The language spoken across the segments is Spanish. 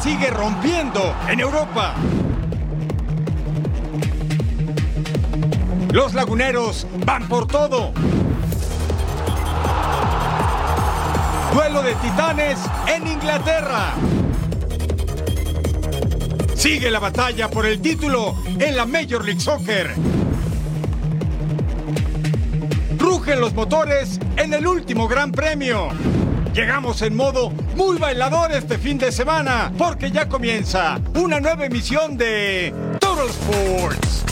Sigue rompiendo en Europa. Los laguneros van por todo. Duelo de titanes en Inglaterra. Sigue la batalla por el título en la Major League Soccer. Rugen los motores en el último Gran Premio. Llegamos en modo muy bailador este fin de semana porque ya comienza una nueva emisión de Total Sports.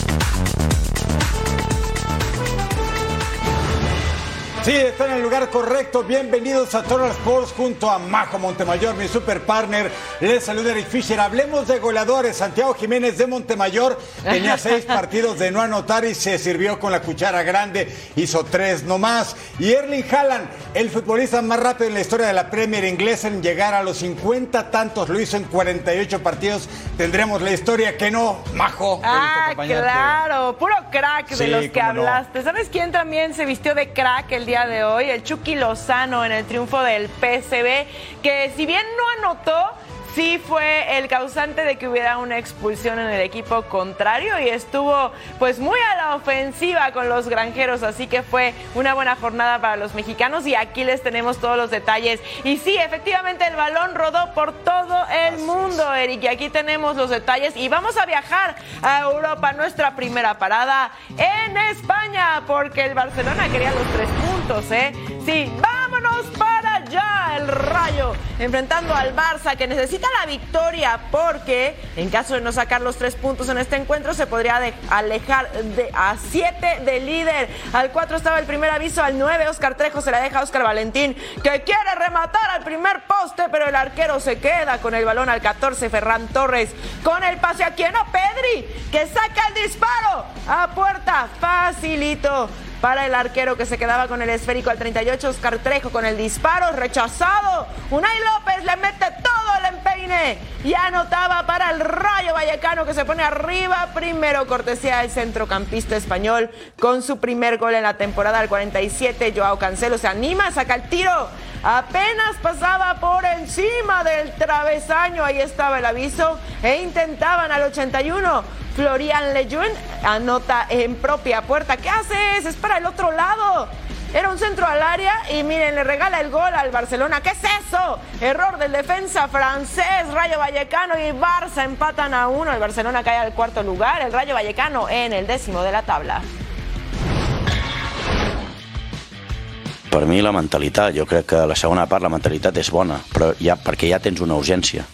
Sí, está en el lugar correcto. Bienvenidos a Total Sports junto a Majo Montemayor, mi super partner. Les saluda Eric Fisher. Hablemos de goleadores. Santiago Jiménez de Montemayor tenía seis partidos de no anotar y se sirvió con la cuchara grande. Hizo tres nomás. Y Erling Haaland, el futbolista más rápido en la historia de la Premier inglesa en llegar a los 50 tantos, lo hizo en 48 partidos. Tendremos la historia que no, Majo. Ah, claro, puro crack de Sí, los que no. hablaste. ¿Sabes quién también se vistió de crack el día de hoy? El Chucky Lozano en el triunfo del PSV, que si bien no anotó, sí fue el causante de que hubiera una expulsión en el equipo contrario y estuvo pues muy a la ofensiva con los granjeros, así que fue una buena jornada para los mexicanos y aquí les tenemos todos los detalles. Y sí, efectivamente el balón rodó por todo el mundo, Eric, y aquí tenemos los detalles y vamos a viajar a Europa, nuestra primera parada en España, porque el Barcelona quería los tres puntos, ¿eh? Sí, vámonos para el Rayo, enfrentando al Barça que necesita la victoria porque en caso de no sacar los tres puntos en este encuentro se podría alejar a siete del líder. Al 4 estaba el primer aviso, al 9 Oscar Trejo se la deja a Oscar Valentín que quiere rematar al primer poste, pero el arquero se queda con el balón al 14 Ferran Torres con el pase a quien no Pedri que saca el disparo a puerta facilito para el arquero que se quedaba con el esférico al 38, Oscar Trejo con el disparo rechazado. Unai López le mete todo el empeine y anotaba para el Rayo Vallecano que se pone arriba. Primero cortesía del centrocampista español con su primer gol en la temporada al 47. Joao Cancelo se anima, saca el tiro. Apenas pasaba por encima del travesaño, ahí estaba el aviso, e intentaban al 81. Florian Lejeune anota en propia puerta. ¿Qué haces? Es para el otro lado. Era un centro al área y miren, le regala el gol al Barcelona. ¿Qué es eso? Error del defensa francés, Rayo Vallecano y Barça empatan a uno. El Barcelona cae al cuarto lugar, el Rayo Vallecano en el décimo de la tabla. Per mi la mentalitat, jo crec que la segona part la mentalitat és bona, però ja, perquè ja tens una urgència.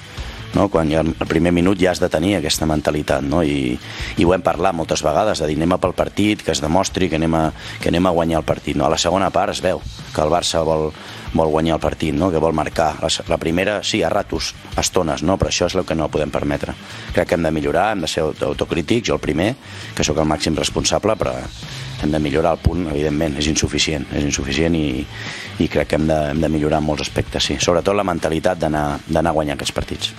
No? Quan ja, al primer minut ja has de tenir aquesta mentalitat no? I, i ho hem parlat moltes vegades de dir anem pel partit, que es demostri que anem a, que anem a guanyar el partit no? a la segona part es veu que el Barça vol, vol guanyar el partit no? que vol marcar, la, la primera sí, a ratos, a estones, no? però això és el que no podem permetre crec que hem de millorar, hem de ser aut- autocrítics jo el primer, que sóc el màxim responsable però hem de millorar el punt, evidentment, és insuficient, és insuficient i, i crec que hem de, hem de millorar en molts aspectes, sí. Sobretot la mentalitat d'anar a guanyar aquests partits.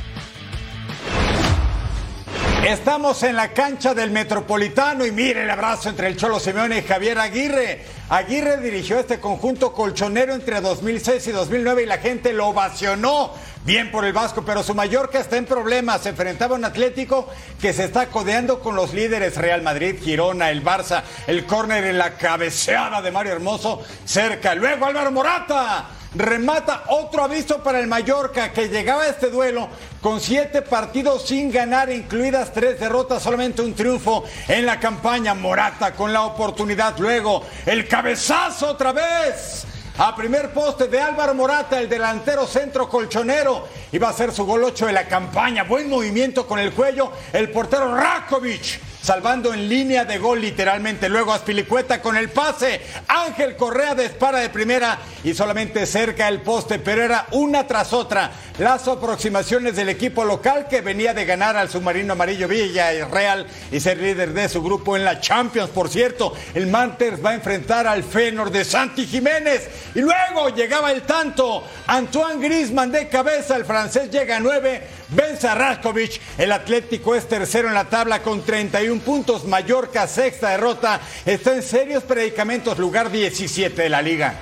Estamos en la cancha del Metropolitano y mire el abrazo entre el Cholo Simeone y Javier Aguirre. Aguirre dirigió este conjunto colchonero entre 2006 y 2009 y la gente lo ovacionó. Bien por el Vasco, pero su Mallorca está en problemas. Se enfrentaba a un Atlético que se está codeando con los líderes Real Madrid, Girona, el Barça, el córner en la cabeceada de Mario Hermoso cerca. Luego Álvaro Morata remata otro aviso para el Mallorca que llegaba a este duelo con siete partidos sin ganar, incluidas tres derrotas, solamente un triunfo en la campaña. Morata con la oportunidad luego, el cabezazo otra vez a primer poste de Álvaro Morata, el delantero centro colchonero. Iba a ser su gol 8 de la campaña. Buen movimiento con el cuello. El portero Rakovic salvando en línea de gol literalmente. Luego Aspilicueta con el pase. Ángel Correa dispara de primera y solamente cerca el poste, pero era una tras otra las aproximaciones del equipo local que venía de ganar al submarino amarillo Villa y Real y ser líder de su grupo en la Champions. Por cierto, el Manters va a enfrentar al Fenor de Santi Jiménez y luego llegaba el tanto. Antoine Grisman de cabeza, el francés llega a nueve, vence a Raskovic. El Atlético es tercero en la tabla con 31 puntos. Mallorca, sexta derrota, está en serios predicamentos, lugar 17 de la liga.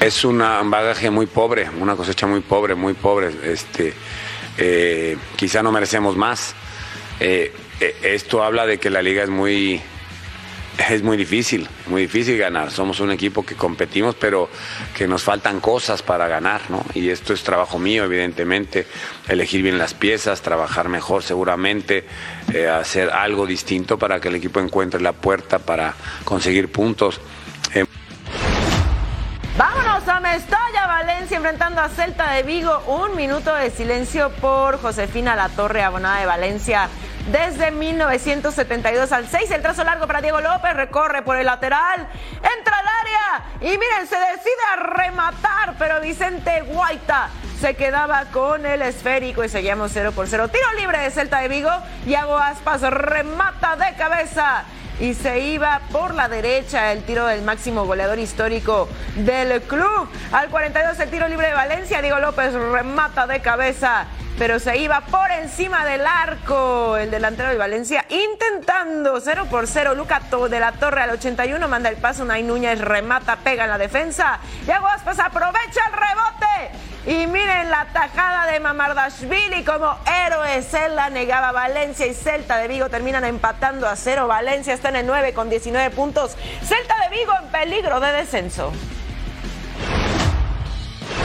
Es un bagaje muy pobre, una cosecha muy pobre, muy pobre. Este, eh, quizá no merecemos más. Eh, eh, esto habla de que la liga es muy, es muy difícil, muy difícil ganar. Somos un equipo que competimos, pero que nos faltan cosas para ganar, ¿no? Y esto es trabajo mío, evidentemente, elegir bien las piezas, trabajar mejor seguramente, hacer algo distinto para que el equipo encuentre la puerta para conseguir puntos. Vámonos a Mestalla, Valencia, enfrentando a Celta de Vigo. Un minuto de silencio por Josefina La Torre, abonada de Valencia. Desde 1972 al 6, el trazo largo para Diego López, recorre por el lateral, entra al área y miren, se decide a rematar, pero Vicente Guaita se quedaba con el esférico y seguíamos 0 por 0. Tiro libre de Celta de Vigo, Iago Aspas remata de cabeza y se iba por la derecha el tiro del máximo goleador histórico del club. Al 42 el tiro libre de Valencia, Diego López remata de cabeza, pero se iba por encima del arco el delantero de Valencia intentando 0 por 0. Luca de la Torre al 81 manda el paso, Nay Núñez remata, pega en la defensa. Y Aguaspas aprovecha el rebote y miren la tajada de Mamardashvili como héroe. Celta negaba Valencia y Celta de Vigo terminan empatando a cero. Valencia está en el 9 con 19 puntos. Celta de Vigo en peligro de descenso.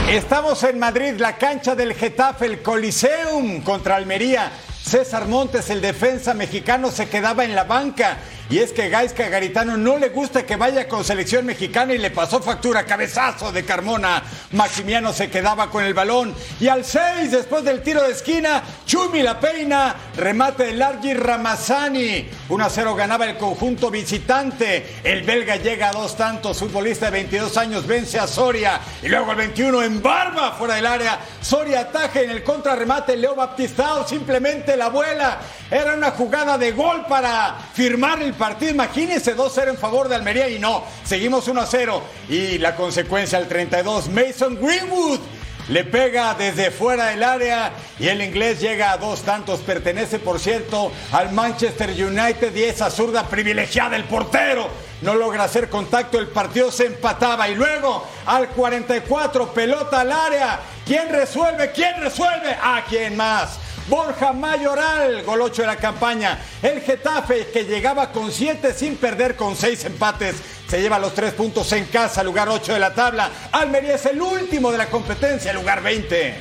Estamos en Madrid, la cancha del Getafe, el Coliseum contra Almería. César Montes, el defensa mexicano, se quedaba en la banca y es que Gaisca Garitano no le gusta que vaya con selección mexicana y le pasó factura, cabezazo de Carmona. Maximiano se quedaba con el balón. Y al 6, después del tiro de esquina, Chumi la peina. Remate de Largi Ramazani. 1 a 0 ganaba el conjunto visitante. El belga llega a dos tantos. Futbolista de 22 años vence a Soria. Y luego el 21 en barba fuera del área. Soria ataje en el contrarremate. Leo Baptistao simplemente la vuela. Era una jugada de gol para firmar el partido. Imagínense 2-0 en favor de Almería y no, seguimos 1-0. Y la consecuencia al 32, Mason Greenwood. Le pega desde fuera del área y el inglés llega a dos tantos. Pertenece, por cierto, al Manchester United y esa zurda privilegiada. El portero no logra hacer contacto. El partido se empataba y luego al 44, pelota al área. ¿Quién resuelve? ¿Quién resuelve? ¿A quién más? Borja Mayoral, gol 8 de la campaña. El Getafe, que llegaba con 7 sin perder con 6 empates, se lleva los 3 puntos en casa, lugar 8 de la tabla. Almería es el último de la competencia, lugar 20.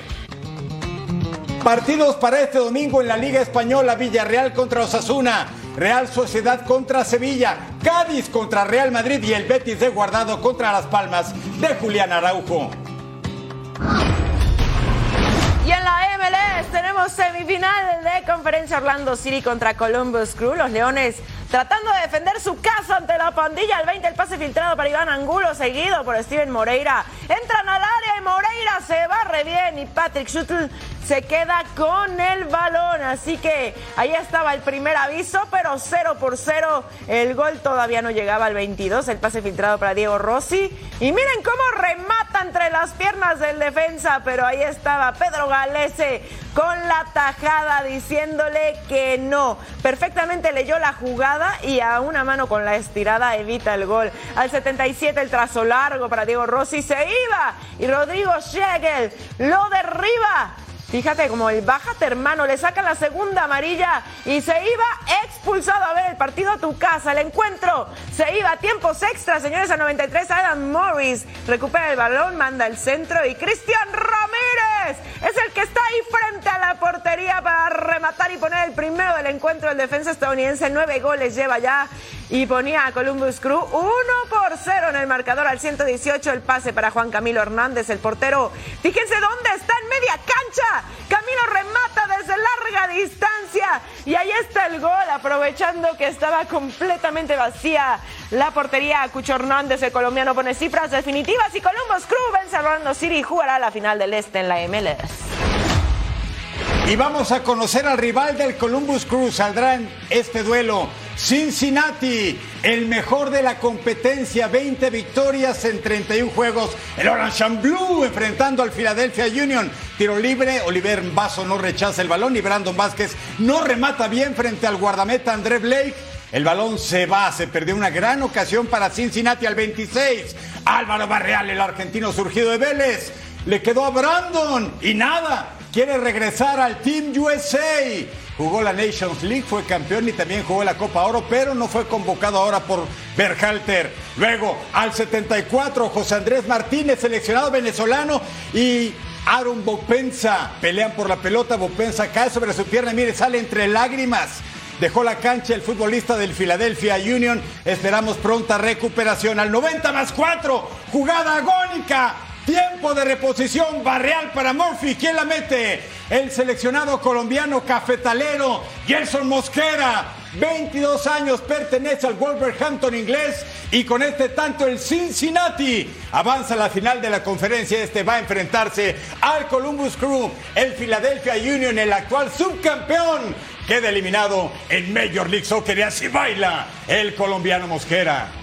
Partidos para este domingo en la Liga Española, Villarreal contra Osasuna, Real Sociedad contra Sevilla, Cádiz contra Real Madrid y el Betis de Guardado contra Las Palmas de Julián Araujo. Y en la MLS tenemos semifinal de conferencia Orlando City contra Columbus Crew. Los Leones tratando de defender su casa ante la pandilla. El 20 el pase filtrado para Iván Angulo, seguido por Steven Moreira. Entran al área y Moreira se barre bien y Patrick Schuttle se queda con el balón. Así que ahí estaba el primer aviso, pero 0 por 0. El gol todavía no llegaba al 22. El pase filtrado para Diego Rossi. Y miren cómo remata entre las piernas del defensa, pero ahí estaba Pedro Galese con la tajada diciéndole que no. Perfectamente leyó la jugada y a una mano con la estirada evita el gol. Al 77 el trazo largo para Diego Rossi se iba y Rodrigo Schegel lo derriba Fíjate, como el bájate hermano, le saca la segunda amarilla y se iba expulsado a ver el partido a tu casa. El encuentro se iba a tiempos extras, señores, a 93. Adam Morris recupera el balón, manda el centro y Cristian Ramírez es el que está ahí frente a la portería para rematar y poner el primero del encuentro. El defensa estadounidense nueve goles lleva ya y ponía a Columbus Crew 1 por 0 en el marcador al 118. El pase para Juan Camilo Hernández, el portero. Fíjense dónde está en media cancha. Camilo remata desde larga distancia y ahí está el gol, aprovechando que estaba completamente vacía la portería. Cucho Hernández, el colombiano, pone cifras definitivas y Columbus Crew vence a Orlando City y jugará la final del Este en la MLS. Y vamos a conocer al rival del Columbus Crew. Saldrá en este duelo Cincinnati, el mejor de la competencia, 20 victorias en 31 juegos. El Orange and Blue enfrentando al Philadelphia Union. Tiro libre, Oliver Vaso no rechaza el balón y Brandon Vázquez no remata bien frente al guardameta André Blake. El balón se va, se perdió una gran ocasión para Cincinnati al 26. Álvaro Barreal, el argentino surgido de Vélez. Le quedó a Brandon y nada, quiere regresar al Team USA. Jugó la Nations League, fue campeón y también jugó la Copa Oro, pero no fue convocado ahora por Berhalter. Luego, al 74, José Andrés Martínez, seleccionado venezolano, y Aaron Bopensa pelean por la pelota. Bopensa cae sobre su pierna, mire, sale entre lágrimas. Dejó la cancha el futbolista del Philadelphia Union. Esperamos pronta recuperación al 90 más 4. Jugada agónica. Tiempo de reposición, Barreal para Murphy. ¿Quién la mete? El seleccionado colombiano cafetalero, Gerson Mosquera. 22 años, pertenece al Wolverhampton inglés y con este tanto el Cincinnati avanza a la final de la conferencia. Este va a enfrentarse al Columbus Crew, el Philadelphia Union, el actual subcampeón. Queda eliminado en Major League Soccer y así baila el colombiano Mosquera.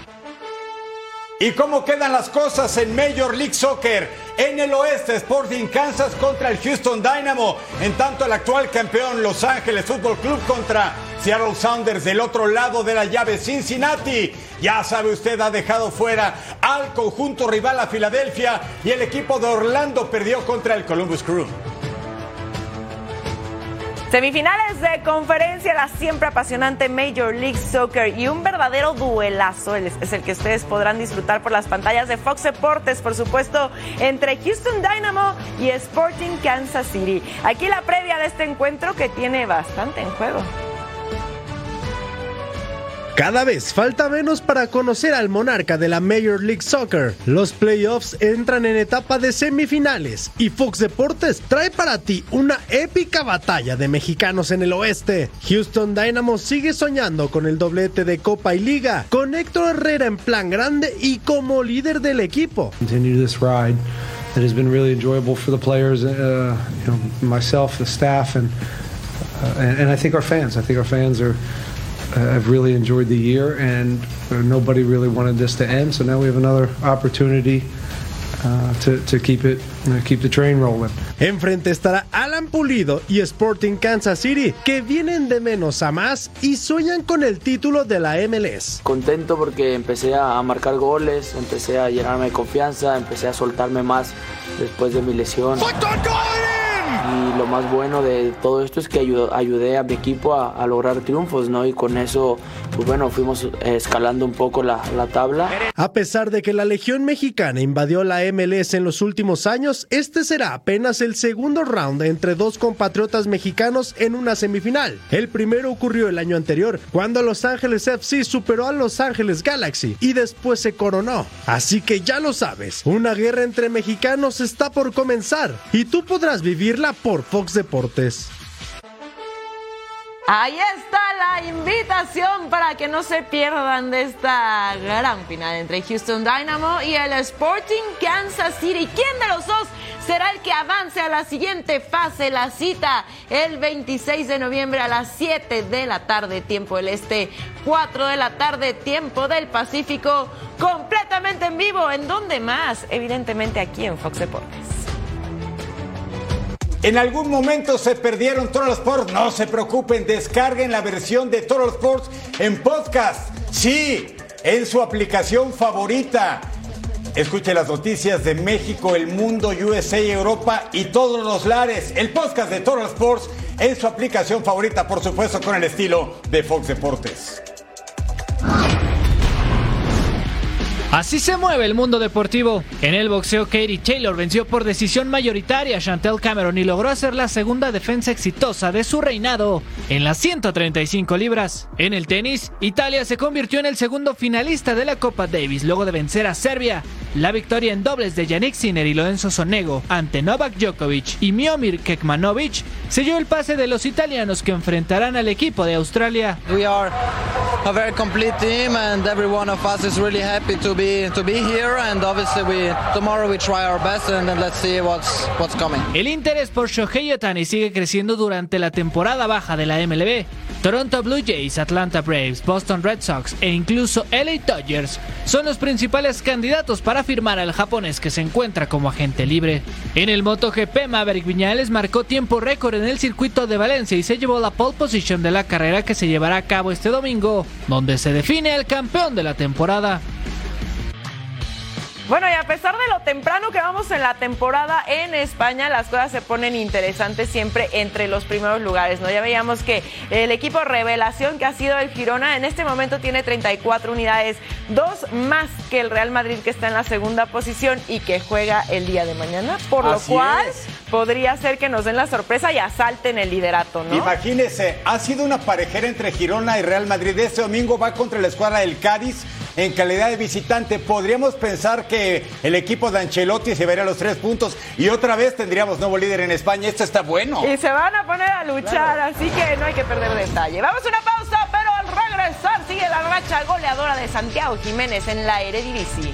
¿Y cómo quedan las cosas en Major League Soccer? En el oeste, Sporting Kansas contra el Houston Dynamo. En tanto, el actual campeón Los Ángeles Fútbol Club contra Seattle Sounders del otro lado de la llave Cincinnati. Ya sabe usted, ha dejado fuera al conjunto rival a Filadelfia y el equipo de Orlando perdió contra el Columbus Crew. Semifinales de conferencia, la siempre apasionante Major League Soccer y un verdadero duelazo es el que ustedes podrán disfrutar por las pantallas de Fox Deportes, por supuesto, entre Houston Dynamo y Sporting Kansas City. Aquí la previa de este encuentro que tiene bastante en juego. Cada vez falta menos para conocer al monarca de la Major League Soccer. Los playoffs entran en etapa de semifinales y Fox Deportes trae para ti una épica batalla de mexicanos en el oeste. Houston Dynamo sigue soñando con el doblete de Copa y Liga, con Héctor Herrera en plan grande y como líder del equipo. Continue this ride that has been really enjoyable for the players, uh, myself, the staff, uh, and and I think our fans. I think our fans are. I've really enjoyed the year, and uh, nobody really wanted this to end. So now we have another opportunity uh, to, to keep it, uh, keep the train rolling. Enfrente estará Alan Pulido y Sporting Kansas City, que vienen de menos a más y sueñan con el título de la MLS. Contento porque empecé a marcar goles, empecé a llenarme de confianza, empecé a soltarme más después de mi lesión. Y lo más bueno de todo esto es que ayudé a mi equipo a, lograr triunfos, ¿no? Y con eso, pues bueno, fuimos escalando un poco la, la, tabla. A pesar de que la Legión Mexicana invadió la MLS en los últimos años, este será apenas el segundo round entre dos compatriotas mexicanos en una semifinal. El primero ocurrió el año anterior, cuando Los Ángeles FC superó a Los Ángeles Galaxy y después se coronó. Así que ya lo sabes, una guerra entre mexicanos está por comenzar y tú podrás vivirla por Fox Deportes. Ahí está la invitación para que no se pierdan de esta gran final entre Houston Dynamo y el Sporting Kansas City. ¿Quién de los dos será el que avance a la siguiente fase? La cita el 26 de noviembre a las 7 de la tarde, tiempo del este, 4 de la tarde, tiempo del Pacífico, completamente en vivo. ¿En dónde más? Evidentemente aquí en Fox Deportes. En algún momento se perdieron Total Sports. No se preocupen, descarguen la versión de Total Sports en podcast. Sí, en su aplicación favorita. Escuche las noticias de México, el mundo, USA, Europa y todos los lares. El podcast de Total Sports en su aplicación favorita, por supuesto, con el estilo de Fox Deportes. Así se mueve el mundo deportivo. En el boxeo, Katie Taylor venció por decisión mayoritaria a Chantel Cameron y logró hacer la segunda defensa exitosa de su reinado en las 135 libras. En el tenis, Italia se convirtió en el segundo finalista de la Copa Davis luego de vencer a Serbia. La victoria en dobles de Yannick Sinner y Lorenzo Sonego ante Novak Djokovic y Miomir Kekmanovic selló el pase de los italianos que enfrentarán al equipo de Australia. We are a very complete team and every one of us is really happy to to be here and obviously we tomorrow we try our best and then let's see what's what's coming. El interés por Shohei Otani sigue creciendo durante la temporada baja de la MLB. Toronto Blue Jays, Atlanta Braves, Boston Red Sox e incluso LA Dodgers son los principales candidatos para firmar al japonés que se encuentra como agente libre. En el MotoGP, Maverick Viñales marcó tiempo récord en el circuito de Valencia y se llevó la pole position de la carrera que se llevará a cabo este domingo, donde se define el campeón de la temporada. Bueno, y a pesar de lo temprano que vamos en la temporada en España, las cosas se ponen interesantes siempre entre los primeros lugares, ¿no? Ya veíamos que el equipo revelación que ha sido el Girona en este momento tiene 34 unidades, dos más que el Real Madrid que está en la segunda posición y que juega el día de mañana, por lo cual es. podría ser que nos den la sorpresa y asalten el liderato, ¿no? Imagínese, ha sido una parejera entre Girona y Real Madrid. Este domingo va contra la escuadra del Cádiz en calidad de visitante. Podríamos pensar que el equipo de Ancelotti se vería los tres puntos y otra vez tendríamos nuevo líder en España. Esto está bueno. Y se van a poner a luchar, así que no hay que perder detalle. Vamos a una pausa, pero al regresar sigue la racha goleadora de Santiago Jiménez en la Eredivisie.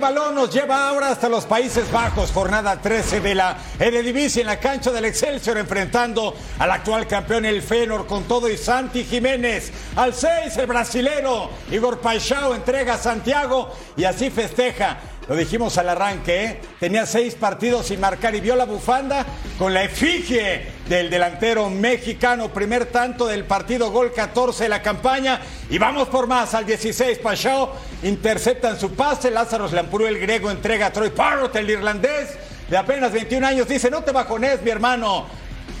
Balón nos lleva ahora hasta los Países Bajos, jornada 13 de la Eredivisie en la cancha del Excelsior enfrentando al actual campeón el Fenor con todo y Santi Jiménez. Al 6 el brasilero Igor Paixão entrega a Santiago y así festeja. Lo dijimos al arranque, ¿eh? tenía seis partidos sin marcar y vio la bufanda con la efigie del delantero mexicano. Primer tanto del partido, gol 14 de la campaña. Y vamos por más al 16. Pashao interceptan su pase. Lázaro Lamprú, el griego, entrega a Troy Parrott, el irlandés de apenas 21 años. Dice: No te bajones, mi hermano.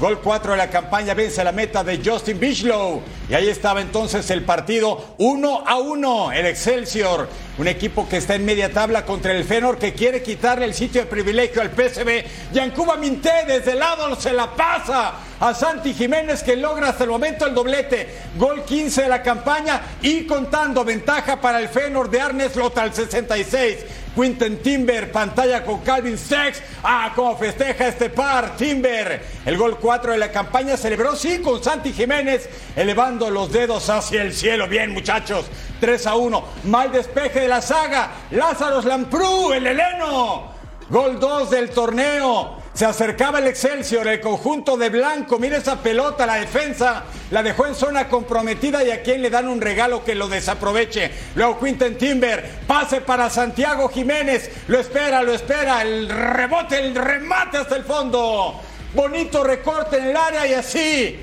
Gol 4 de la campaña vence la meta de Justin Bishlow. Y ahí estaba entonces el partido 1 a 1. El Excelsior, un equipo que está en media tabla contra el Fenor que quiere quitarle el sitio de privilegio al PSV. Yancuba Minté desde el lado se la pasa a Santi Jiménez que logra hasta el momento el doblete. Gol 15 de la campaña y contando ventaja para el Fenor de Arnes Lota al 66. Quinten Timber, pantalla con Calvin Sex. Ah, cómo festeja este par, Timber. El gol 4 de la campaña celebró, sí, con Santi Jiménez, elevando los dedos hacia el cielo. Bien, muchachos, 3 a 1. Mal despeje de la saga. Lázaro Lamprú, el heleno. Gol 2 del torneo. Se acercaba el Excelsior, el conjunto de blanco. Mira esa pelota, la defensa la dejó en zona comprometida y a quien le dan un regalo que lo desaproveche. Luego Quinten Timber, pase para Santiago Jiménez. Lo espera, lo espera. El rebote, el remate hasta el fondo. Bonito recorte en el área y así.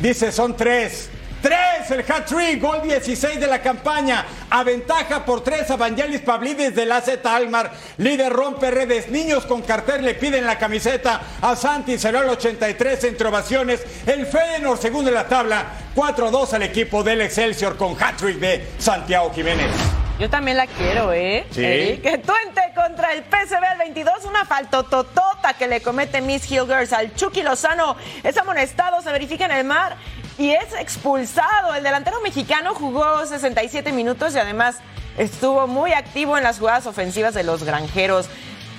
Dice, son tres. Tres, el hat-trick, gol 16 de la campaña. Aventaja por tres a Vangelis Pavlidis del AZ Almar. Líder rompe redes. Niños con cartel le piden la camiseta a Santi. Será el 83 entre ovaciones. El Feyenoord, segundo en la tabla. 4-2 al equipo del Excelsior con hat-trick de Santiago Jiménez. Yo también la quiero, ¿eh? Sí. Que Tuente contra el PSV al 22, una faltototota que le comete Miss Hill Girls al Chucky Lozano. Es amonestado, se verifica en el mar. Y es expulsado. El delantero mexicano jugó 67 minutos y además estuvo muy activo en las jugadas ofensivas de los granjeros.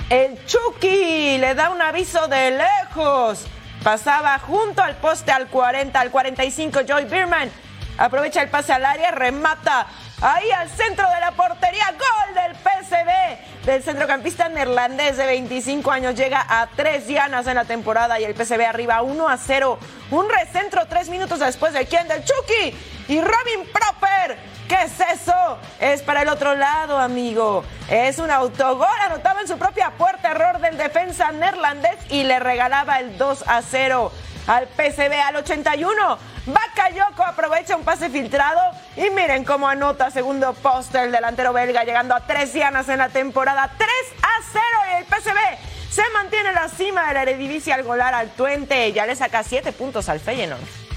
El Chucky le da un aviso de lejos. Pasaba junto al poste al 40, al 45. Joy Bierman aprovecha el pase al área, remata ahí al centro de la portería. Gol del PSV del centrocampista neerlandés de 25 años. Llega a tres dianas en la temporada y el PSV arriba 1 a 0. Un recentro tres minutos después de quien del Chucky y Robin Proper ¿Qué es eso? Es para el otro lado, amigo. Es un autogol anotaba en su propia puerta, error del defensa neerlandés y le regalaba el 2 a 0 al PSV al 81. Bakayoko aprovecha un pase filtrado y miren cómo anota segundo poste el delantero belga llegando a tres dianas en la temporada 3 a 0 y el PSV se mantiene en la cima de la Eredivisie al golar al Twente. Ya le saca siete puntos al Feyenoord.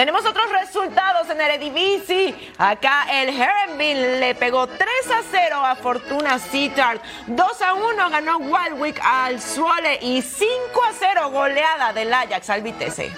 Tenemos otros resultados en Eredivisie. Acá el Herenville le pegó 3 a 0 a Fortuna Sittard. 2 a 1 ganó Wildwick al Suole y 5 a 0 goleada del Ajax al Vitesse.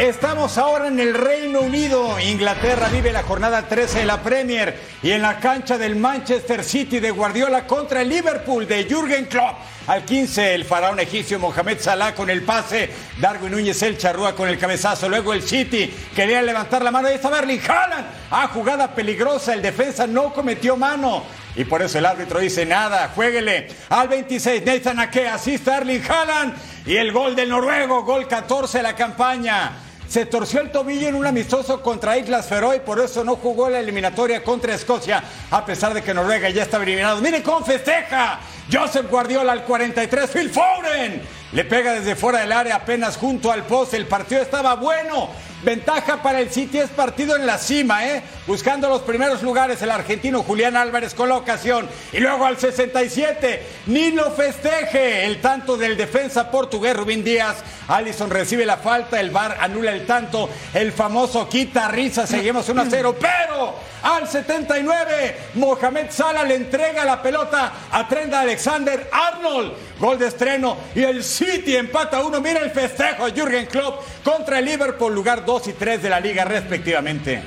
Estamos ahora en el Reino Unido. Inglaterra vive la jornada 13 de la Premier y en la cancha del Manchester City de Guardiola contra el Liverpool de Jürgen Klopp. Al 15 el faraón egipcio Mohamed Salah con el pase, Darwin Núñez el charrúa con el cabezazo, luego el City quería levantar la mano, ahí está Berling Haaland, ah, jugada peligrosa, el defensa no cometió mano. Y por eso el árbitro dice nada, jueguele al 26 Nathan Ake, asiste Erling Haaland. Y el gol del noruego, gol 14 de la campaña se torció el tobillo en un amistoso contra Islas Feroe, por eso no jugó la eliminatoria contra Escocia, a pesar de que Noruega ya estaba eliminado. Miren cómo festeja Joseph Guardiola al 43, Phil Foden. Le pega desde fuera del área apenas junto al poste, el partido estaba bueno, Ventaja para el City es partido en la cima, ¿eh? Buscando los primeros lugares el argentino Julián Álvarez con la ocasión. Y luego al 67, ni lo festeje el tanto del defensa portugués Rubín Díaz. Allison recibe la falta, el VAR anula el tanto, el famoso quita risa, seguimos 1 a 0, pero al 79, Mohamed Salah le entrega la pelota a Trenda Alexander Arnold. Gol de estreno y el City empata uno. Mira el festejo de Jürgen Klopp contra el Liverpool, lugar 2 y 3 de la liga respectivamente.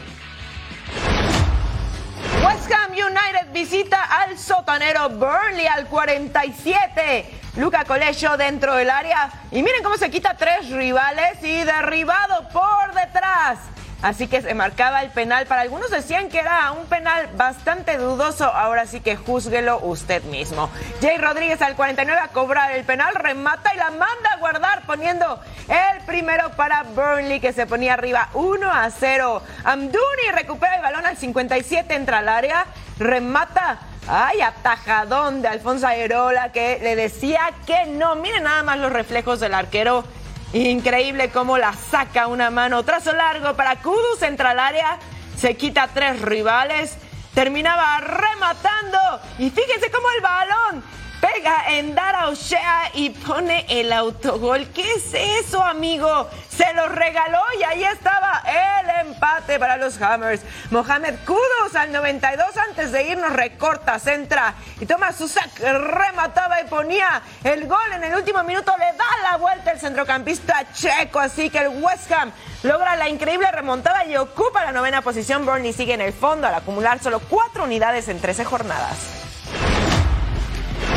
West Ham United visita al sotanero Burnley al 47. Luca Colegio dentro del área. Y miren cómo se quita tres rivales y derribado por detrás. Así que se marcaba el penal. Para algunos decían que era un penal bastante dudoso. Ahora sí que júzguelo usted mismo. Jay Rodríguez al 49 a cobrar el penal, remata y la manda a guardar, poniendo el primero para Burnley que se ponía arriba 1 a 0. Amduni recupera el balón al 57, entra al área, remata. Ay, atajadón de Alfonso Aerola que le decía que no. Miren nada más los reflejos del arquero Increíble cómo la saca una mano. Trazo largo para Kudus, entra al área, se quita tres rivales, terminaba rematando. Y fíjense cómo el balón pega en Dara Oshea y pone el autogol. ¿Qué es eso, amigo? Se lo regaló y ahí estaba el empate para los Hammers. Mohamed Kudos al 92 antes de irnos recorta, centra y toma su sac, remataba y ponía el gol en el último minuto. Le da la vuelta el centrocampista checo, así que el West Ham logra la increíble remontada y ocupa la novena posición. Burnley sigue en el fondo al acumular solo cuatro unidades en 13 jornadas.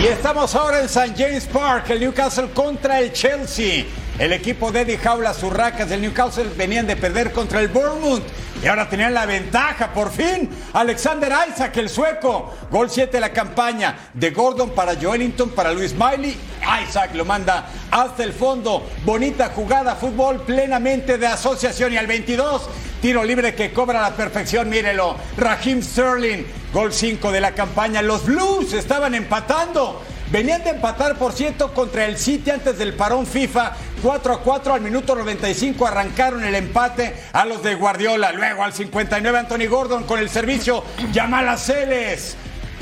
Y estamos ahora en St. James Park, el Newcastle contra el Chelsea. El equipo de Eddie Jaula, sus racas del Newcastle venían de perder contra el Bournemouth y ahora tenían la ventaja, por fin. Alexander Isaac, el sueco, gol 7 de la campaña de Gordon para Joelinton, para Luis Miley. Isaac lo manda hasta el fondo. Bonita jugada, fútbol plenamente de asociación y al 22 Tiro libre que cobra a la perfección, mírelo. Raheem Sterling, gol 5 de la campaña. Los Blues estaban empatando. Venían de empatar, por cierto, contra el City antes del parón FIFA. 4 a 4 al minuto 95 arrancaron el empate a los de Guardiola. Luego al 59 Anthony Gordon con el servicio. Yamala Celes.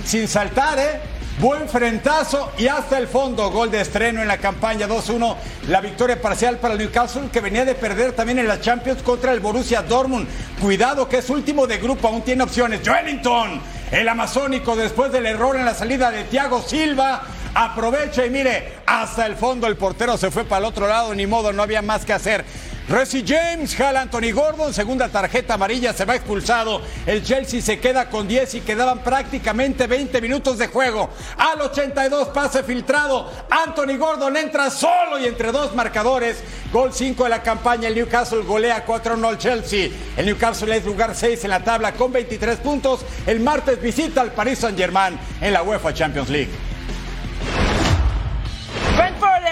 Sin saltar, ¿eh? Buen frentazo y hasta el fondo. Gol de estreno en la campaña 2-1. La victoria parcial para el Newcastle que venía de perder también en la Champions contra el Borussia Dortmund. Cuidado que es último de grupo, aún tiene opciones. Joelinton, el amazónico después del error en la salida de Thiago Silva. aprovecha y mire, hasta el fondo el portero se fue para el otro lado, ni modo, no había más que hacer. Resi James jala Anthony Gordon, segunda tarjeta amarilla, se va expulsado. El Chelsea se queda con 10 y quedaban prácticamente 20 minutos de juego. Al 82 pase filtrado. Anthony Gordon entra solo y entre dos marcadores. Gol 5 de la campaña. El Newcastle golea 4-1 al Chelsea. El Newcastle es lugar 6 en la tabla con 23 puntos. El martes visita al Paris Saint-Germain en la UEFA Champions League.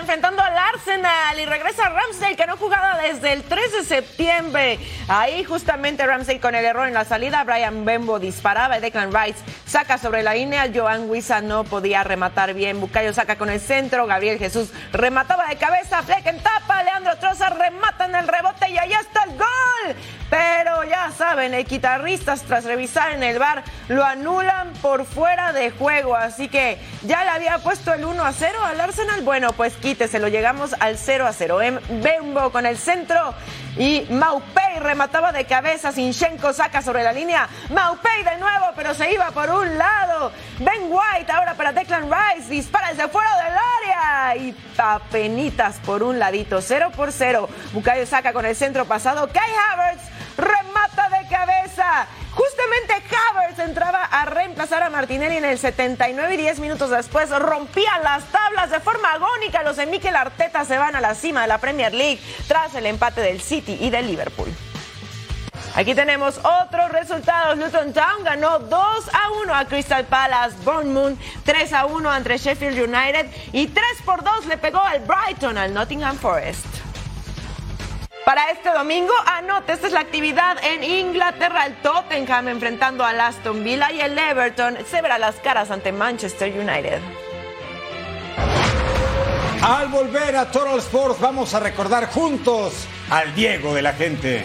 Enfrentando al Arsenal y regresa Ramsey que no jugaba desde el 3 de septiembre. Ahí justamente Ramsey con el error en la salida, Brian Bembo disparaba y Declan Rice saca sobre la línea, Joan Wisa no podía rematar bien, Bucayo saca con el centro, Gabriel Jesús remataba de cabeza, Flecken tapa, Leandro Troza remata en el rebote y ahí está el gol. Pero ya saben, el guitarristas tras revisar en el bar lo anulan por fuera de juego, así que ya le había puesto el 1 a 0 al Arsenal. Bueno, pues quíteselo, llegamos al 0 a 0. En Bembo con el centro y Maupay remataba de cabeza, Sinchenko saca sobre la línea, Maupay de nuevo, pero se iba por un lado. Ben White ahora para Declan Rice, dispara desde fuera del área y papenitas por un ladito, 0 por 0. Bucayo saca con el centro pasado, Kai Havertz remata de cabeza. Justamente Havertz entraba a reemplazar a Martinelli en el 79 y 10 minutos después rompían las tablas de forma agónica. Los de Mikel Arteta se van a la cima de la Premier League tras el empate del City y del Liverpool. Aquí tenemos otros resultados. Luton Town ganó 2 a 1 a Crystal Palace. Bournemouth 3 a 1 ante Sheffield United y 3 por 2 le pegó al Brighton al Nottingham Forest. Para este domingo, anote, esta es la actividad en Inglaterra. El Tottenham enfrentando al Aston Villa y el Everton se verá las caras ante Manchester United. Al volver a Total Sports vamos a recordar juntos al Diego de la gente.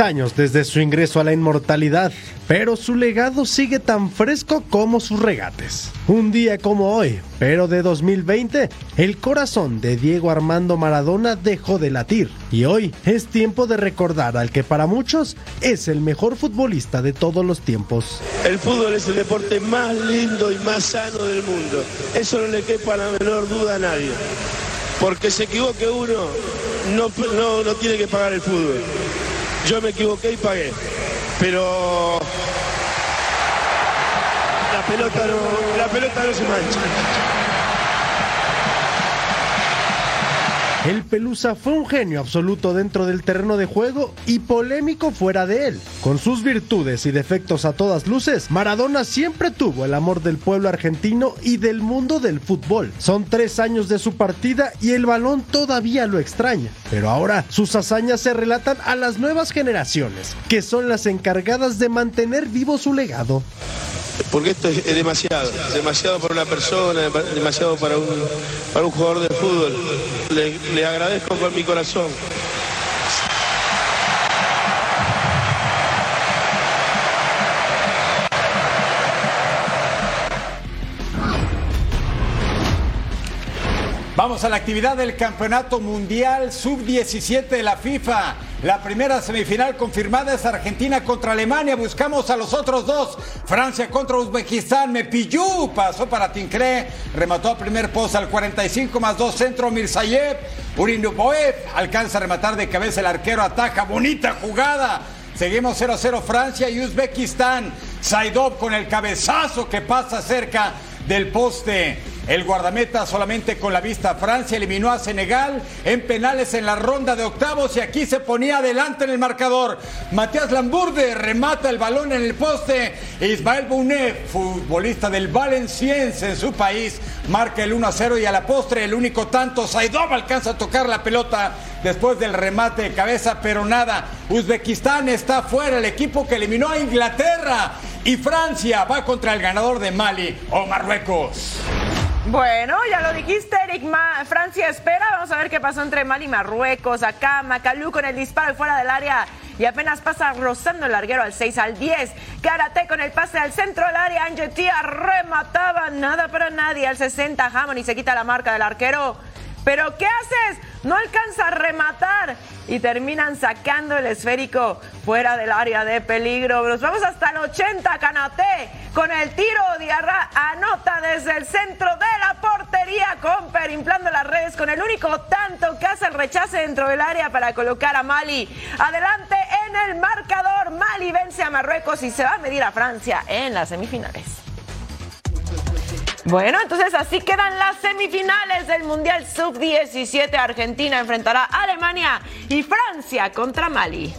Años desde su ingreso a la inmortalidad, pero su legado sigue tan fresco como sus regates. Un día como hoy, pero de 2020, el corazón de Diego Armando Maradona dejó de latir y hoy es tiempo de recordar al que para muchos es el mejor futbolista de todos los tiempos. El fútbol es el deporte más lindo y más sano del mundo. Eso no le quepa la menor duda a nadie. Porque se equivoque uno, no, no, no tiene que pagar el fútbol. Yo me equivoqué y pagué. Pero la pelota no, la pelota no se mancha. El Pelusa fue un genio absoluto dentro del terreno de juego y polémico fuera de él. Con sus virtudes y defectos a todas luces, Maradona siempre tuvo el amor del pueblo argentino y del mundo del fútbol. Son tres años de su partida y el balón todavía lo extraña. Pero ahora sus hazañas se relatan a las nuevas generaciones, que son las encargadas de mantener vivo su legado porque esto es, demasiado, demasiado para una persona, demasiado para un, para un jugador de fútbol. Le, agradezco con mi corazón. Vamos a la actividad del Campeonato Mundial Sub-17 de la FIFA. La primera semifinal confirmada es Argentina contra Alemania. Buscamos a los otros dos. Francia contra Uzbekistán. Mepillú pasó para Tincré. Remató a primer post al 45 más 2 centro Mirzayev. Urinuboev alcanza a rematar de cabeza el arquero. Ataja. Bonita jugada. Seguimos 0-0 Francia y Uzbekistán. Saidov con el cabezazo que pasa cerca del poste El guardameta solamente con la vista Francia eliminó a Senegal en penales en la ronda de octavos y aquí se ponía adelante en el marcador. Matías Lamburde remata el balón en el poste. Ismael Bounet, futbolista del Valenciense en su país, marca el 1 a 0 y a la postre el único tanto. Saidov alcanza a tocar la pelota después del remate de cabeza, pero nada. Uzbekistán está fuera, el equipo que eliminó a Inglaterra. Y Francia va contra el ganador de Mali o Marruecos. Bueno, ya lo dijiste, Eric. Francia espera. Vamos a ver qué pasó entre Mali y Marruecos. Acá Macalú con el disparo fuera del área y apenas pasa rozando el larguero al 6 al 10. Karate con el pase al centro del área. Angetia remataba. Nada para nadie al 60. Hammond y se quita la marca del arquero. ¿Pero qué haces? No alcanza a rematar y terminan sacando el esférico fuera del área de peligro. Nos vamos hasta el 80, Canate, con el tiro. Diarra anota desde el centro de la portería, Comper inflando las redes con el único tanto que hace el rechace dentro del área para colocar a Mali. Adelante en el marcador, Mali vence a Marruecos y se va a medir a Francia en las semifinales. Bueno, entonces así quedan las semifinales del Mundial Sub-17. Argentina enfrentará a Alemania y Francia contra Mali.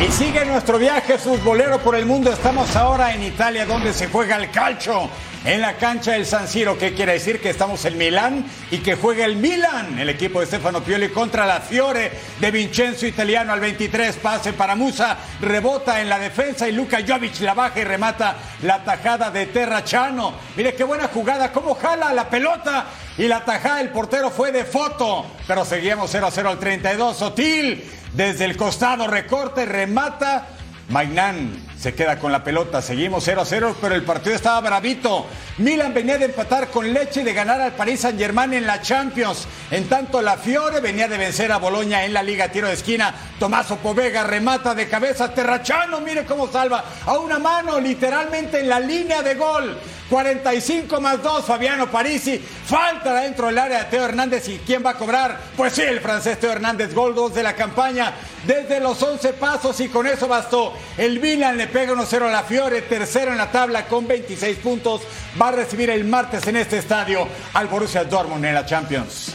Y sigue nuestro viaje futbolero por el mundo. Estamos ahora en Italia donde se juega el calcio en la cancha del San Siro. ¿Qué quiere decir? Que estamos en Milán y que juega el Milan, el equipo de Stefano Pioli contra la Fiore de Vincenzo Italiano al 23. Pase para Musa, rebota en la defensa y Luka Jovic la baja y remata la tajada de Terrachano. Mire qué buena jugada, cómo jala la pelota y la tajada del portero fue de foto. Pero seguimos 0 a 0 al 32. Sotil desde el costado recorte, remata. Magnan se queda con la pelota. Seguimos 0 a 0, pero el partido estaba bravito. Milan venía de empatar con leche y de ganar al Paris Saint-Germain en la Champions. En tanto, la Fiore venía de vencer a Boloña en la Liga Tiro de Esquina. Tomaso Povega remata de cabeza. Terrachano, mire cómo salva. A una mano, literalmente en la línea de gol. 45 más 2, Fabiano Parisi. Falta dentro del área de Teo Hernández. ¿Y quién va a cobrar? Pues sí, el francés Teo Hernández, gol 2 de la campaña. Desde los 11 pasos y con eso bastó. El Milan le pega 1-0 a la Fiore, tercero en la tabla con 26 puntos. Va a recibir el martes en este estadio al Borussia Dortmund en la Champions.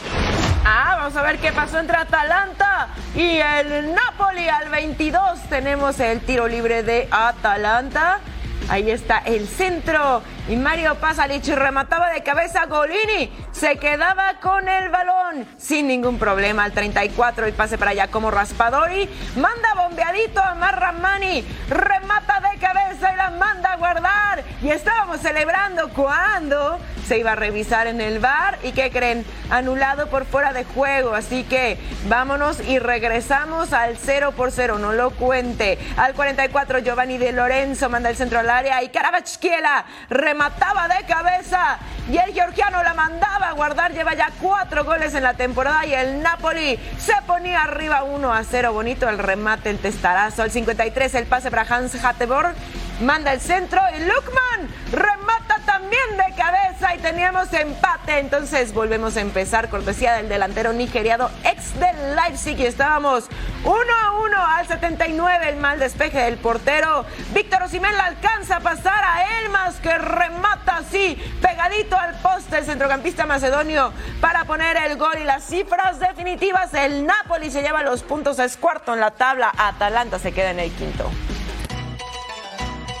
Ah, vamos a ver qué pasó entre Atalanta y el Napoli al 22. Tenemos el tiro libre de Atalanta. Ahí está el centro. Y Mario Pasalic remataba de cabeza Golini. Se quedaba con el balón sin ningún problema. Al 34 el pase para Giacomo Raspadori. Manda bombeadito a Marramani. Remata de cabeza y la manda a guardar. Y estábamos celebrando cuando se iba a revisar en el bar. ¿Y qué creen? Anulado por fuera de juego. Así que vámonos y regresamos al 0 por 0. No lo cuente. Al 44 Giovanni De Lorenzo manda el centro al área. Y Carabachquiela remataba de cabeza. Y el georgiano la mandaba a guardar. Lleva ya cuatro goles en la temporada. Y el Napoli se ponía arriba 1 a 0. Bonito el remate, el testarazo. Al 53 el pase para Hans Hatteborg. Manda el centro y Lukman remata también de cabeza y teníamos empate. Entonces volvemos a empezar. Cortesía del delantero nigeriado ex del Leipzig y estábamos 1 a 1 al 79. El mal despeje del portero. Víctor Osimén la alcanza a pasar a Elmas que remata así pegadito al poste el centrocampista macedonio para poner el gol y las cifras definitivas. El Napoli se lleva los puntos, es cuarto en la tabla. Atalanta se queda en el quinto.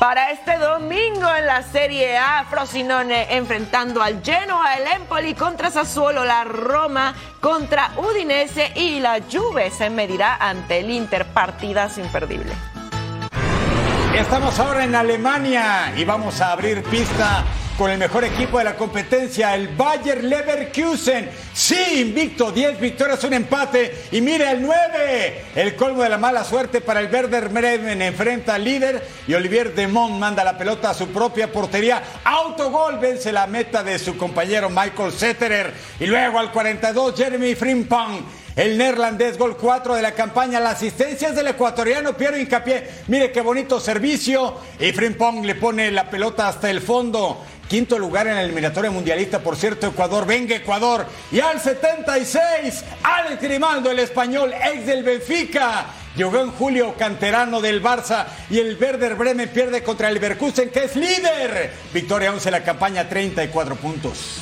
Para este domingo en la Serie A, Frosinone enfrentando al Genoa, el Empoli contra Sassuolo, la Roma contra Udinese y la Juve se medirá ante el Inter. Partidas imperdible. Estamos ahora en Alemania y vamos a abrir pista con el mejor equipo de la competencia, el Bayer Leverkusen. Sí, invicto, 10 victorias, un empate. Y mire el 9, el colmo de la mala suerte para el Werder Bremen. Enfrenta al líder y Olivier Demont manda la pelota a su propia portería. Autogol vence la meta de su compañero Michael Setterer. Y luego al 42, Jeremy Frimpong. El neerlandés, gol 4 de la campaña. La asistencia es del ecuatoriano Piero Incapié. Mire qué bonito servicio. Y Frimpong le pone la pelota hasta el fondo. Quinto lugar en la eliminatoria mundialista, por cierto, Ecuador. Venga, Ecuador. Y al 76, Alex Grimaldo, el español, ex del Benfica. Llegó en julio, canterano del Barça, y el Werder Bremen pierde contra el Leverkusen, que es líder. Victoria 11 en la campaña, 34 puntos.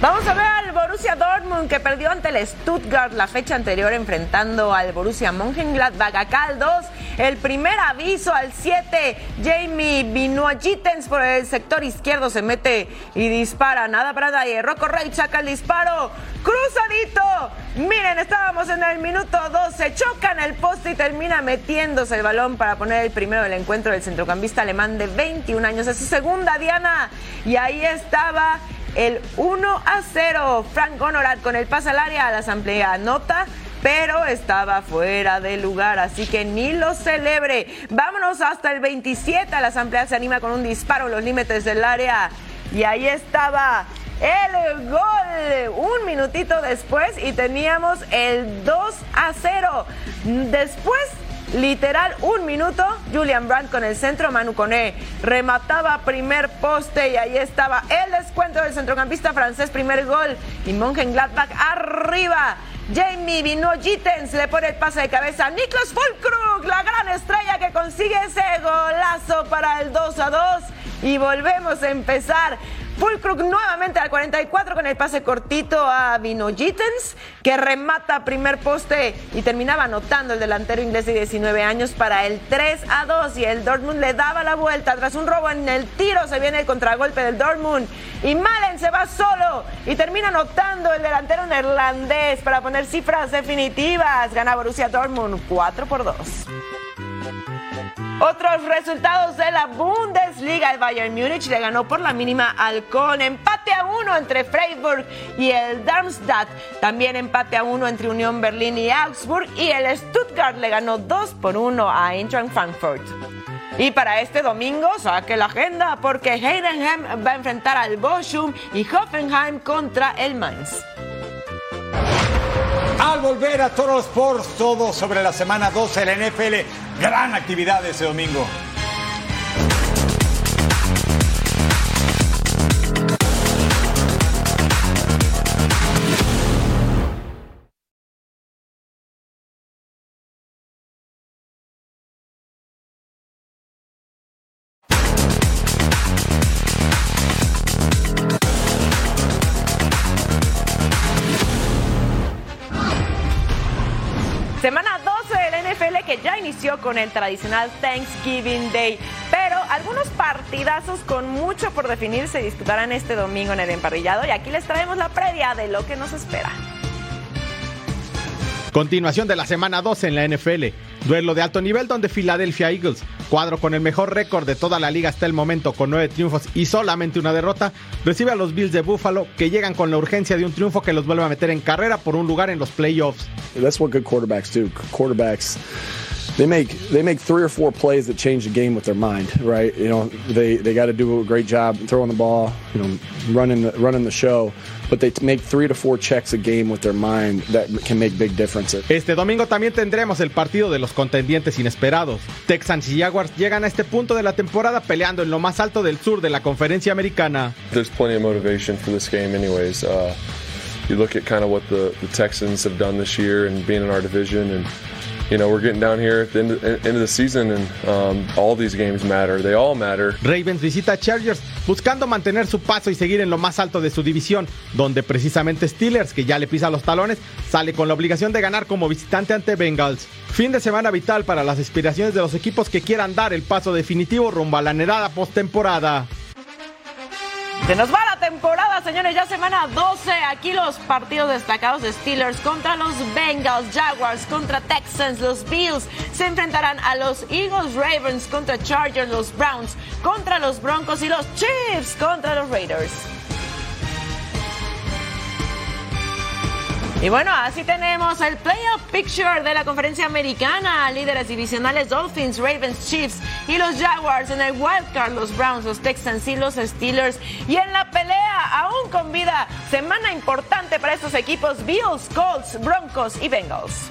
Vamos a ver al Borussia Dortmund que perdió ante el Stuttgart la fecha anterior enfrentando al Borussia Mönchengladbach. Acá al 2, el primer aviso al 7, Jamie Binoagitens por el sector izquierdo se mete y dispara. Nada para nadie. Rocco Rey saca el disparo. Cruzadito. Miren, estábamos en el minuto 12. Choca en el poste y termina metiéndose el balón para poner el primero del encuentro del centrocampista alemán de 21 años. Es su segunda diana. Y ahí estaba el 1 a 0. Frank Honorat con el pase al área a la asamblea nota pero estaba fuera de lugar, así que ni lo celebre. Vámonos hasta el 27. La asamblea se anima con un disparo en los límites del área. Y ahí estaba el gol. Un minutito después y teníamos el 2 a 0. Después Literal, un minuto, Julian Brandt con el centro, Manu Coné remataba primer poste y ahí estaba el descuento del centrocampista francés, primer gol y Mönchengladbach arriba. Jamie Vino Gittens le pone el pase de cabeza a Niklas la gran estrella que consigue ese golazo para el 2 a 2 y volvemos a empezar. Fulkrug nuevamente al 44 con el pase cortito a Vino Gittens, que remata primer poste y terminaba anotando el delantero inglés de 19 años para el 3 a 2 y el Dortmund le daba la vuelta tras un robo en el tiro se viene el contragolpe del Dortmund y Malen se va solo y termina anotando el delantero neerlandés para poner cifras definitivas. Gana Borussia Dortmund 4 por 2. Otros resultados de la Bundesliga, el Bayern Múnich le ganó por la mínima al Con, empate a uno entre Freiburg y el Darmstadt, también empate a uno entre Unión Berlín y Augsburg y el Stuttgart le ganó 2 por 1 a Eintracht Frankfurt. Y para este domingo saque la agenda porque Heidenheim va a enfrentar al Bochum y Hoffenheim contra el Mainz. Al volver a Toro Sports, todo sobre la semana 12 de la NFL. Gran actividad ese domingo. Inició con el tradicional Thanksgiving Day, pero algunos partidazos con mucho por definir se disputarán este domingo en el emparrillado y aquí les traemos la previa de lo que nos espera. Continuación de la semana 12 en la NFL. Duelo de alto nivel donde Philadelphia Eagles, cuadro con el mejor récord de toda la liga hasta el momento con nueve triunfos y solamente una derrota, recibe a los Bills de Buffalo que llegan con la urgencia de un triunfo que los vuelve a meter en carrera por un lugar en los playoffs. That's what good quarterbacks do. Quarterbacks they make they make three or four plays that change the game with their mind, right? You know, they they got to do a great job throwing the ball, you know, running the, running the show, but they make three to four checks a game with their mind that can make big differences. Este domingo también tendremos el partido de los contendientes inesperados. Texans y Jaguars llegan a este punto de la temporada peleando en lo más alto del sur de la conferencia americana. There's plenty of motivation for this game, anyways. Uh, you look at kind of what the, the Texans have done this year and being in our division and you know, we're getting down here at the end of, end of the season and um, all these games matter. They all matter. Ravens visita a Chargers buscando mantener su paso y seguir en lo más alto de su división, donde precisamente Steelers, que ya le pisa los talones, sale con la obligación de ganar como visitante ante Bengals. Fin de semana vital para las aspiraciones de los equipos que quieran dar el paso definitivo rumbo a la anhelada postemporada. Se nos va la temporada, señores, ya semana 12. Aquí los partidos destacados de Steelers contra los Bengals, Jaguars contra Texans, los Bills se enfrentarán a los Eagles, Ravens contra Chargers, los Browns contra los Broncos y los Chiefs contra los Raiders. Y bueno, así tenemos el playoff picture de la conferencia americana. Líderes divisionales Dolphins, Ravens, Chiefs y los Jaguars. En el wildcard los Browns, los Texans y los Steelers. Y en la pelea, aún con vida, semana importante para estos equipos, Bills, Colts, Broncos y Bengals.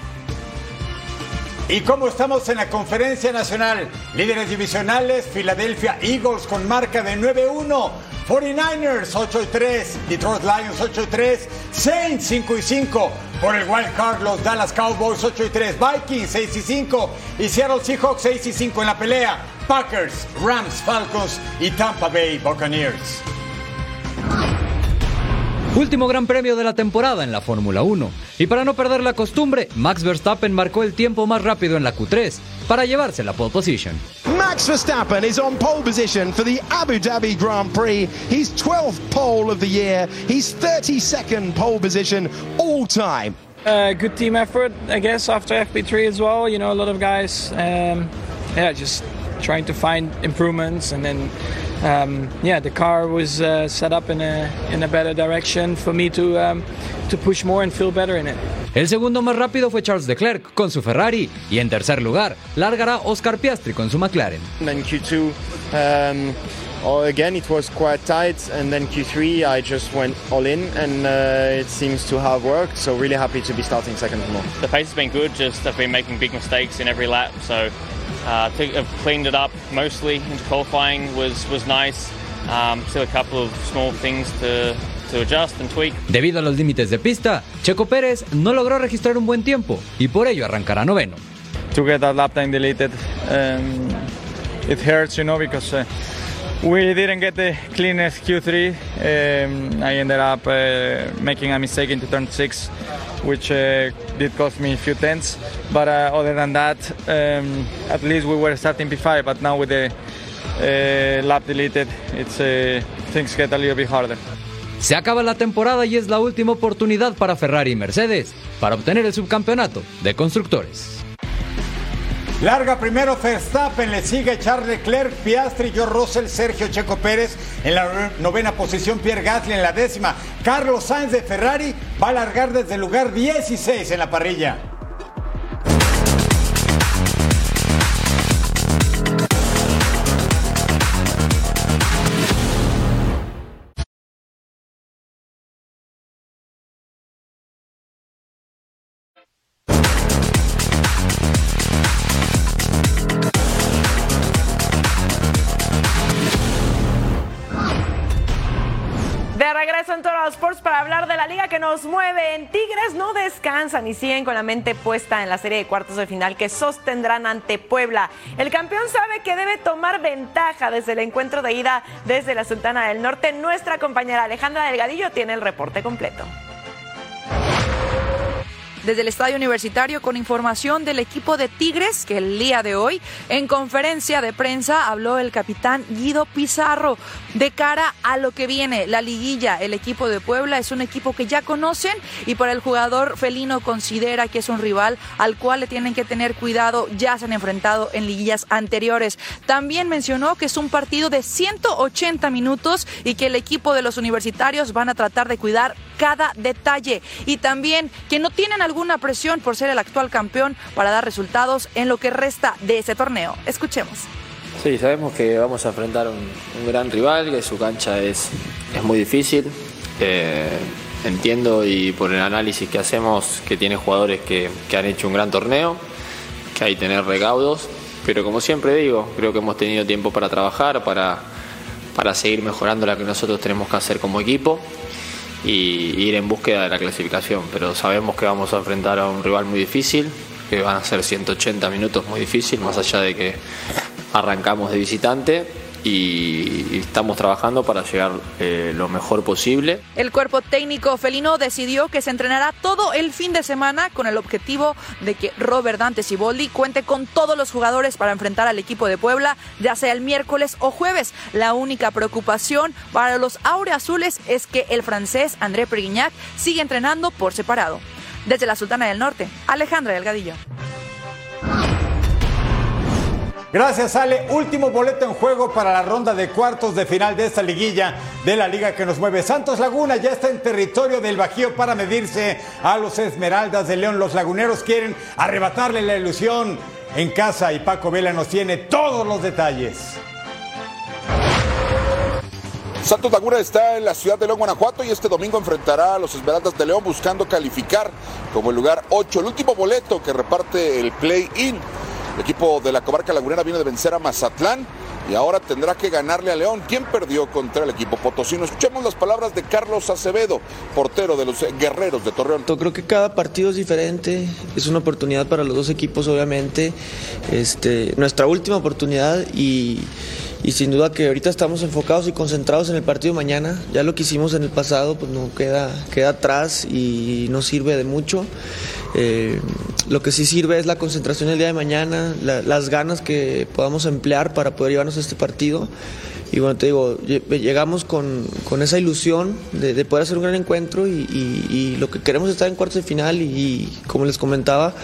¿Y cómo estamos en la conferencia nacional? Líderes divisionales, Philadelphia Eagles con marca de 9-1. 49ers 8 3, Detroit Lions 8 3, Saints 5 y 5, Por el wild card, los Dallas Cowboys 8 y 3, Vikings 6 y 5 y Seattle Seahawks 6 y 5 en la pelea. Packers, Rams, Falcons y Tampa Bay Buccaneers. Último gran premio de la temporada en la Fórmula 1. Y para no perder la costumbre, Max Verstappen marcó el tiempo más rápido en la Q3 para llevarse la pole position. Max Verstappen is on pole position for the Abu Dhabi Grand Prix. He's 12th pole of the year. He's 32nd pole position all time. Uh, good team effort, I guess, after FP3 as well. You know, a lot of guys, um, yeah, just trying to find improvements and then um, yeah, the car was uh, set up in a in a better direction for me to um, to push more and feel better in it. El segundo más rápido fue Charles Leclerc con su Ferrari y en tercer lugar largará Oscar Piastri con su McLaren. And then Q2, um, oh, again it was quite tight, and then Q3 I just went all in, and uh, it seems to have worked. So really happy to be starting second tomorrow. The pace has been good. Just I've been making big mistakes in every lap, so. Uh, think I've cleaned it up mostly into qualifying was was nice. Um, still a couple of small things to to adjust and tweak. Debido a los límites de pista, Checo Pérez no logró registrar un buen tiempo y por ello arrancará noveno. To get that lap time deleted, um, it hurts, you know, because uh, we didn't get the cleanest Q3. Um, I ended up uh, making a mistake into turn six, which uh, did cost me a few tenths. But uh, other than that, um, at least we were starting P5. But now with the uh, lap deleted, it's uh, things get a little bit harder. Se acaba la temporada y es la última oportunidad para Ferrari y Mercedes para obtener el subcampeonato de constructores. Larga primero Verstappen, le sigue Charles Leclerc, Piastri, George Russell, Sergio Checo Pérez en la novena posición, Pierre Gasly en la décima. Carlos Sainz de Ferrari va a largar desde el lugar 16 en la parrilla. Que nos mueve. En Tigres no descansan y siguen con la mente puesta en la serie de cuartos de final que sostendrán ante Puebla. El campeón sabe que debe tomar ventaja desde el encuentro de ida desde la Sultana del Norte. Nuestra compañera Alejandra Delgadillo tiene el reporte completo. Desde el Estadio Universitario con información del equipo de Tigres que el día de hoy en conferencia de prensa habló el capitán Guido Pizarro de cara a lo que viene, la liguilla. El equipo de Puebla es un equipo que ya conocen y para el jugador felino considera que es un rival al cual le tienen que tener cuidado, ya se han enfrentado en liguillas anteriores. También mencionó que es un partido de 180 minutos y que el equipo de los universitarios van a tratar de cuidar cada detalle y también que no tienen alguna presión por ser el actual campeón para dar resultados en lo que resta de ese torneo. Escuchemos. Sí, sabemos que vamos a enfrentar un, gran rival, que su cancha es, es muy difícil. Eh, entiendo y por el análisis que hacemos que tiene jugadores que, que han hecho un gran torneo, que hay que tener recaudos, pero como siempre digo, creo que hemos tenido tiempo para trabajar, para, para seguir mejorando lo que nosotros tenemos que hacer como equipo y ir en búsqueda de la clasificación. Pero sabemos que vamos a enfrentar a un rival muy difícil, que van a ser 180 minutos muy difícil, más allá de que arrancamos de visitante y estamos trabajando para llegar eh, lo mejor posible. El cuerpo técnico felino decidió que se entrenará todo el fin de semana con el objetivo de que Robert Dante Siboldi cuente con todos los jugadores para enfrentar al equipo de Puebla, ya sea el miércoles o jueves. La única preocupación para los aureazules es que el francés André Perguignac sigue entrenando por separado. Desde la Sultana del Norte, Alejandra Delgadillo. Gracias, Ale. Último boleto en juego para la ronda de cuartos de final de esta liguilla de la liga que nos mueve. Santos Laguna ya está en territorio del Bajío para medirse a los Esmeraldas de León. Los laguneros quieren arrebatarle la ilusión en casa y Paco Vela nos tiene todos los detalles. Santos Laguna está en la ciudad de León, Guanajuato y este domingo enfrentará a los Esmeraldas de León buscando calificar como el lugar 8, el último boleto que reparte el play-in. El equipo de la comarca lagunera viene de vencer a Mazatlán y ahora tendrá que ganarle a León, quien perdió contra el equipo potosino. Escuchemos las palabras de Carlos Acevedo, portero de los Guerreros de Torreón. Yo creo que cada partido es diferente, es una oportunidad para los dos equipos obviamente, este, nuestra última oportunidad y, y sin duda que ahorita estamos enfocados y concentrados en el partido de mañana, ya lo que hicimos en el pasado pues no queda, queda atrás y no sirve de mucho. Eh, lo que sí sirve es la concentración el día de mañana, la- las ganas que podamos emplear para poder llevarnos a este partido. Y bueno, te digo, lle- llegamos con, con esa ilusión de, de poder hacer un gran encuentro y, lo que queremos es estar en cuartos de final y, y como les comentaba,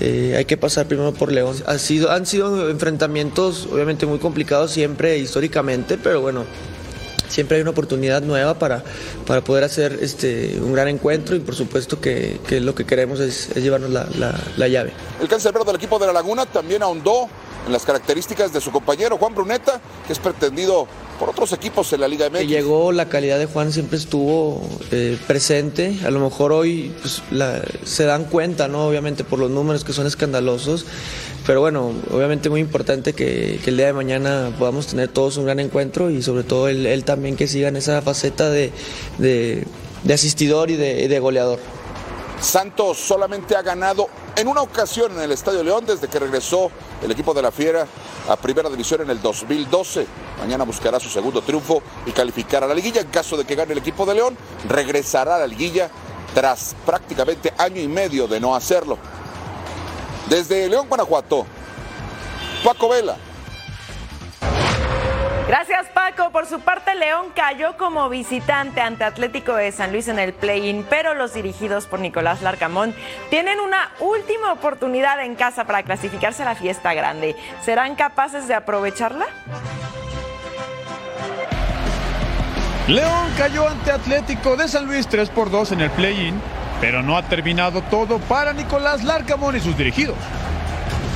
eh, hay que pasar primero por León. Ha sido, han sido enfrentamientos obviamente muy complicados siempre históricamente, pero bueno, siempre hay una oportunidad nueva para, para poder hacer este, un gran encuentro y por supuesto que, que lo que queremos es, llevarnos la, la- la llave. El cancerbero del equipo de La Laguna también ahondó en las características de su compañero Juan Bruneta, que es pretendido por otros equipos en la Liga MX. llegó, la calidad de Juan siempre estuvo eh, presente. A lo mejor hoy pues, la- se dan cuenta, ¿no? Obviamente por los números que son escandalosos. Pero bueno, obviamente muy importante que, que el día de mañana podamos tener todos un gran encuentro y sobre todo él, él también que siga en esa faceta de, de- de asistidor y de, y de goleador. Santos solamente ha ganado en una ocasión en el Estadio León desde que regresó el equipo de la Fiera a Primera División en el 2012. Mañana buscará su segundo triunfo y calificar a la liguilla. En caso de que gane el equipo de León, regresará a la liguilla tras prácticamente año y medio de no hacerlo. Desde León, Guanajuato, Paco Vela. Gracias Paco. Por su parte, León cayó como visitante ante Atlético de San Luis en el play-in, pero los dirigidos por Nicolás Larcamón tienen una última oportunidad en casa para clasificarse a la fiesta grande. ¿Serán capaces de aprovecharla? León cayó ante Atlético de San Luis 3 por 2 en el play-in, pero no ha terminado todo para Nicolás Larcamón y sus dirigidos.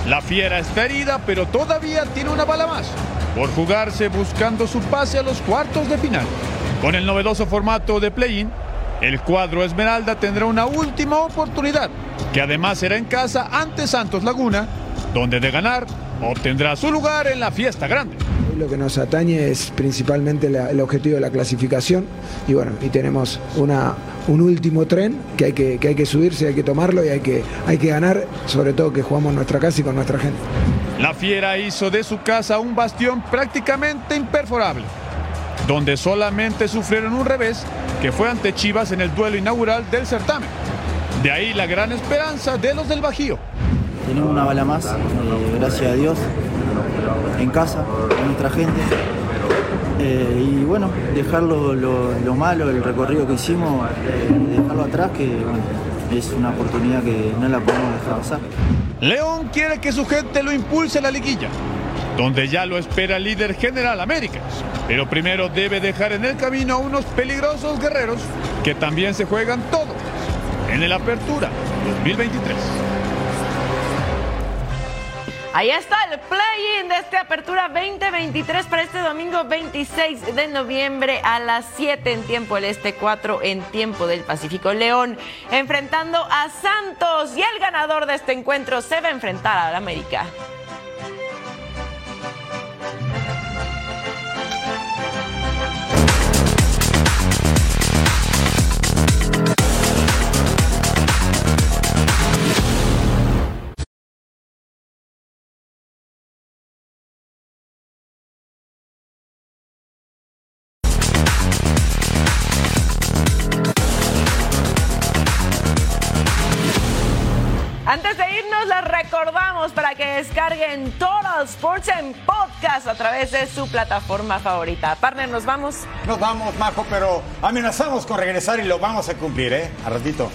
La fiera está herida, pero todavía tiene una bala más por jugarse buscando su pase a los cuartos de final. Con el novedoso formato de play-in, el cuadro Esmeralda tendrá una última oportunidad, que además será en casa ante Santos Laguna, donde de ganar obtendrá su lugar en la fiesta grande. Lo que nos atañe es principalmente el objetivo de la clasificación y bueno, y tenemos una, un último tren que hay que, que hay que subirse, hay que tomarlo y hay que, hay que ganar, sobre todo que jugamos en nuestra casa y con nuestra gente. La Fiera hizo de su casa un bastión prácticamente imperforable, donde solamente sufrieron un revés que fue ante Chivas en el duelo inaugural del certamen. De ahí la gran esperanza de los del Bajío. Tenemos una bala más, eh, gracias a Dios, en casa, con nuestra gente. Eh, y bueno, dejar lo, lo- lo malo, el recorrido que hicimos, eh, dejarlo atrás, que es una oportunidad que no la podemos dejar pasar. León quiere que su gente lo impulse a la liguilla, donde ya lo espera el líder general América. Pero primero debe dejar en el camino a unos peligrosos guerreros que también se juegan todo en el Apertura 2023. Ahí está el play-in de esta apertura 2023 para este domingo 26 de noviembre a las 7 en tiempo del Este, 4 en tiempo del Pacífico. León enfrentando a Santos y el ganador de este encuentro se va a enfrentar al América. Descarguen Total Sports en podcast a través de su plataforma favorita. Partner, nos vamos. Nos vamos, Majo, pero amenazamos con regresar y lo vamos a cumplir, ¿eh? A ratito.